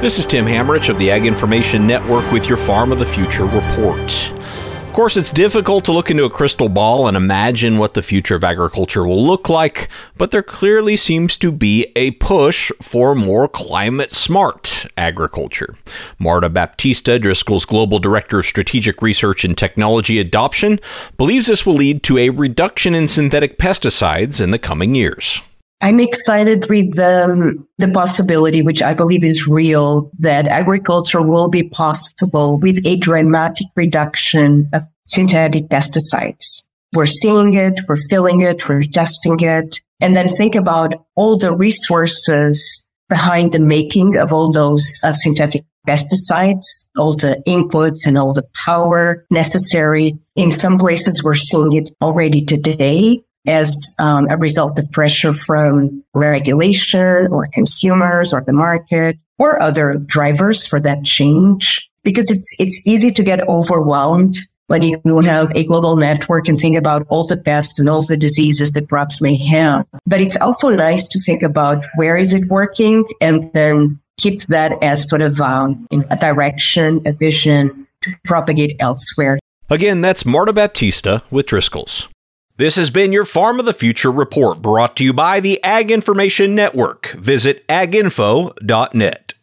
This is Tim Hammerich of the Ag Information Network with your Farm of the Future report. Of course, it's difficult to look into a crystal ball and imagine what the future of agriculture will look like, but there clearly seems to be a push for more climate smart agriculture. Marta Baptista, Driscoll's Global Director of Strategic Research and Technology Adoption, believes this will lead to a reduction in synthetic pesticides in the coming years. I'm excited with um, the possibility, which I believe is real, that agriculture will be possible with a dramatic reduction of synthetic pesticides. We're seeing it, we're feeling it, we're testing it. And then think about all the resources behind the making of all those uh, synthetic pesticides, all the inputs and all the power necessary. In some places, we're seeing it already today as um, a result of pressure from regulation or consumers or the market or other drivers for that change. Because it's, it's easy to get overwhelmed when you have a global network and think about all the pests and all the diseases that crops may have. But it's also nice to think about where is it working and then keep that as sort of um, a direction, a vision to propagate elsewhere. Again, that's Marta Baptista with Driscoll's. This has been your Farm of the Future report brought to you by the Ag Information Network. Visit aginfo.net.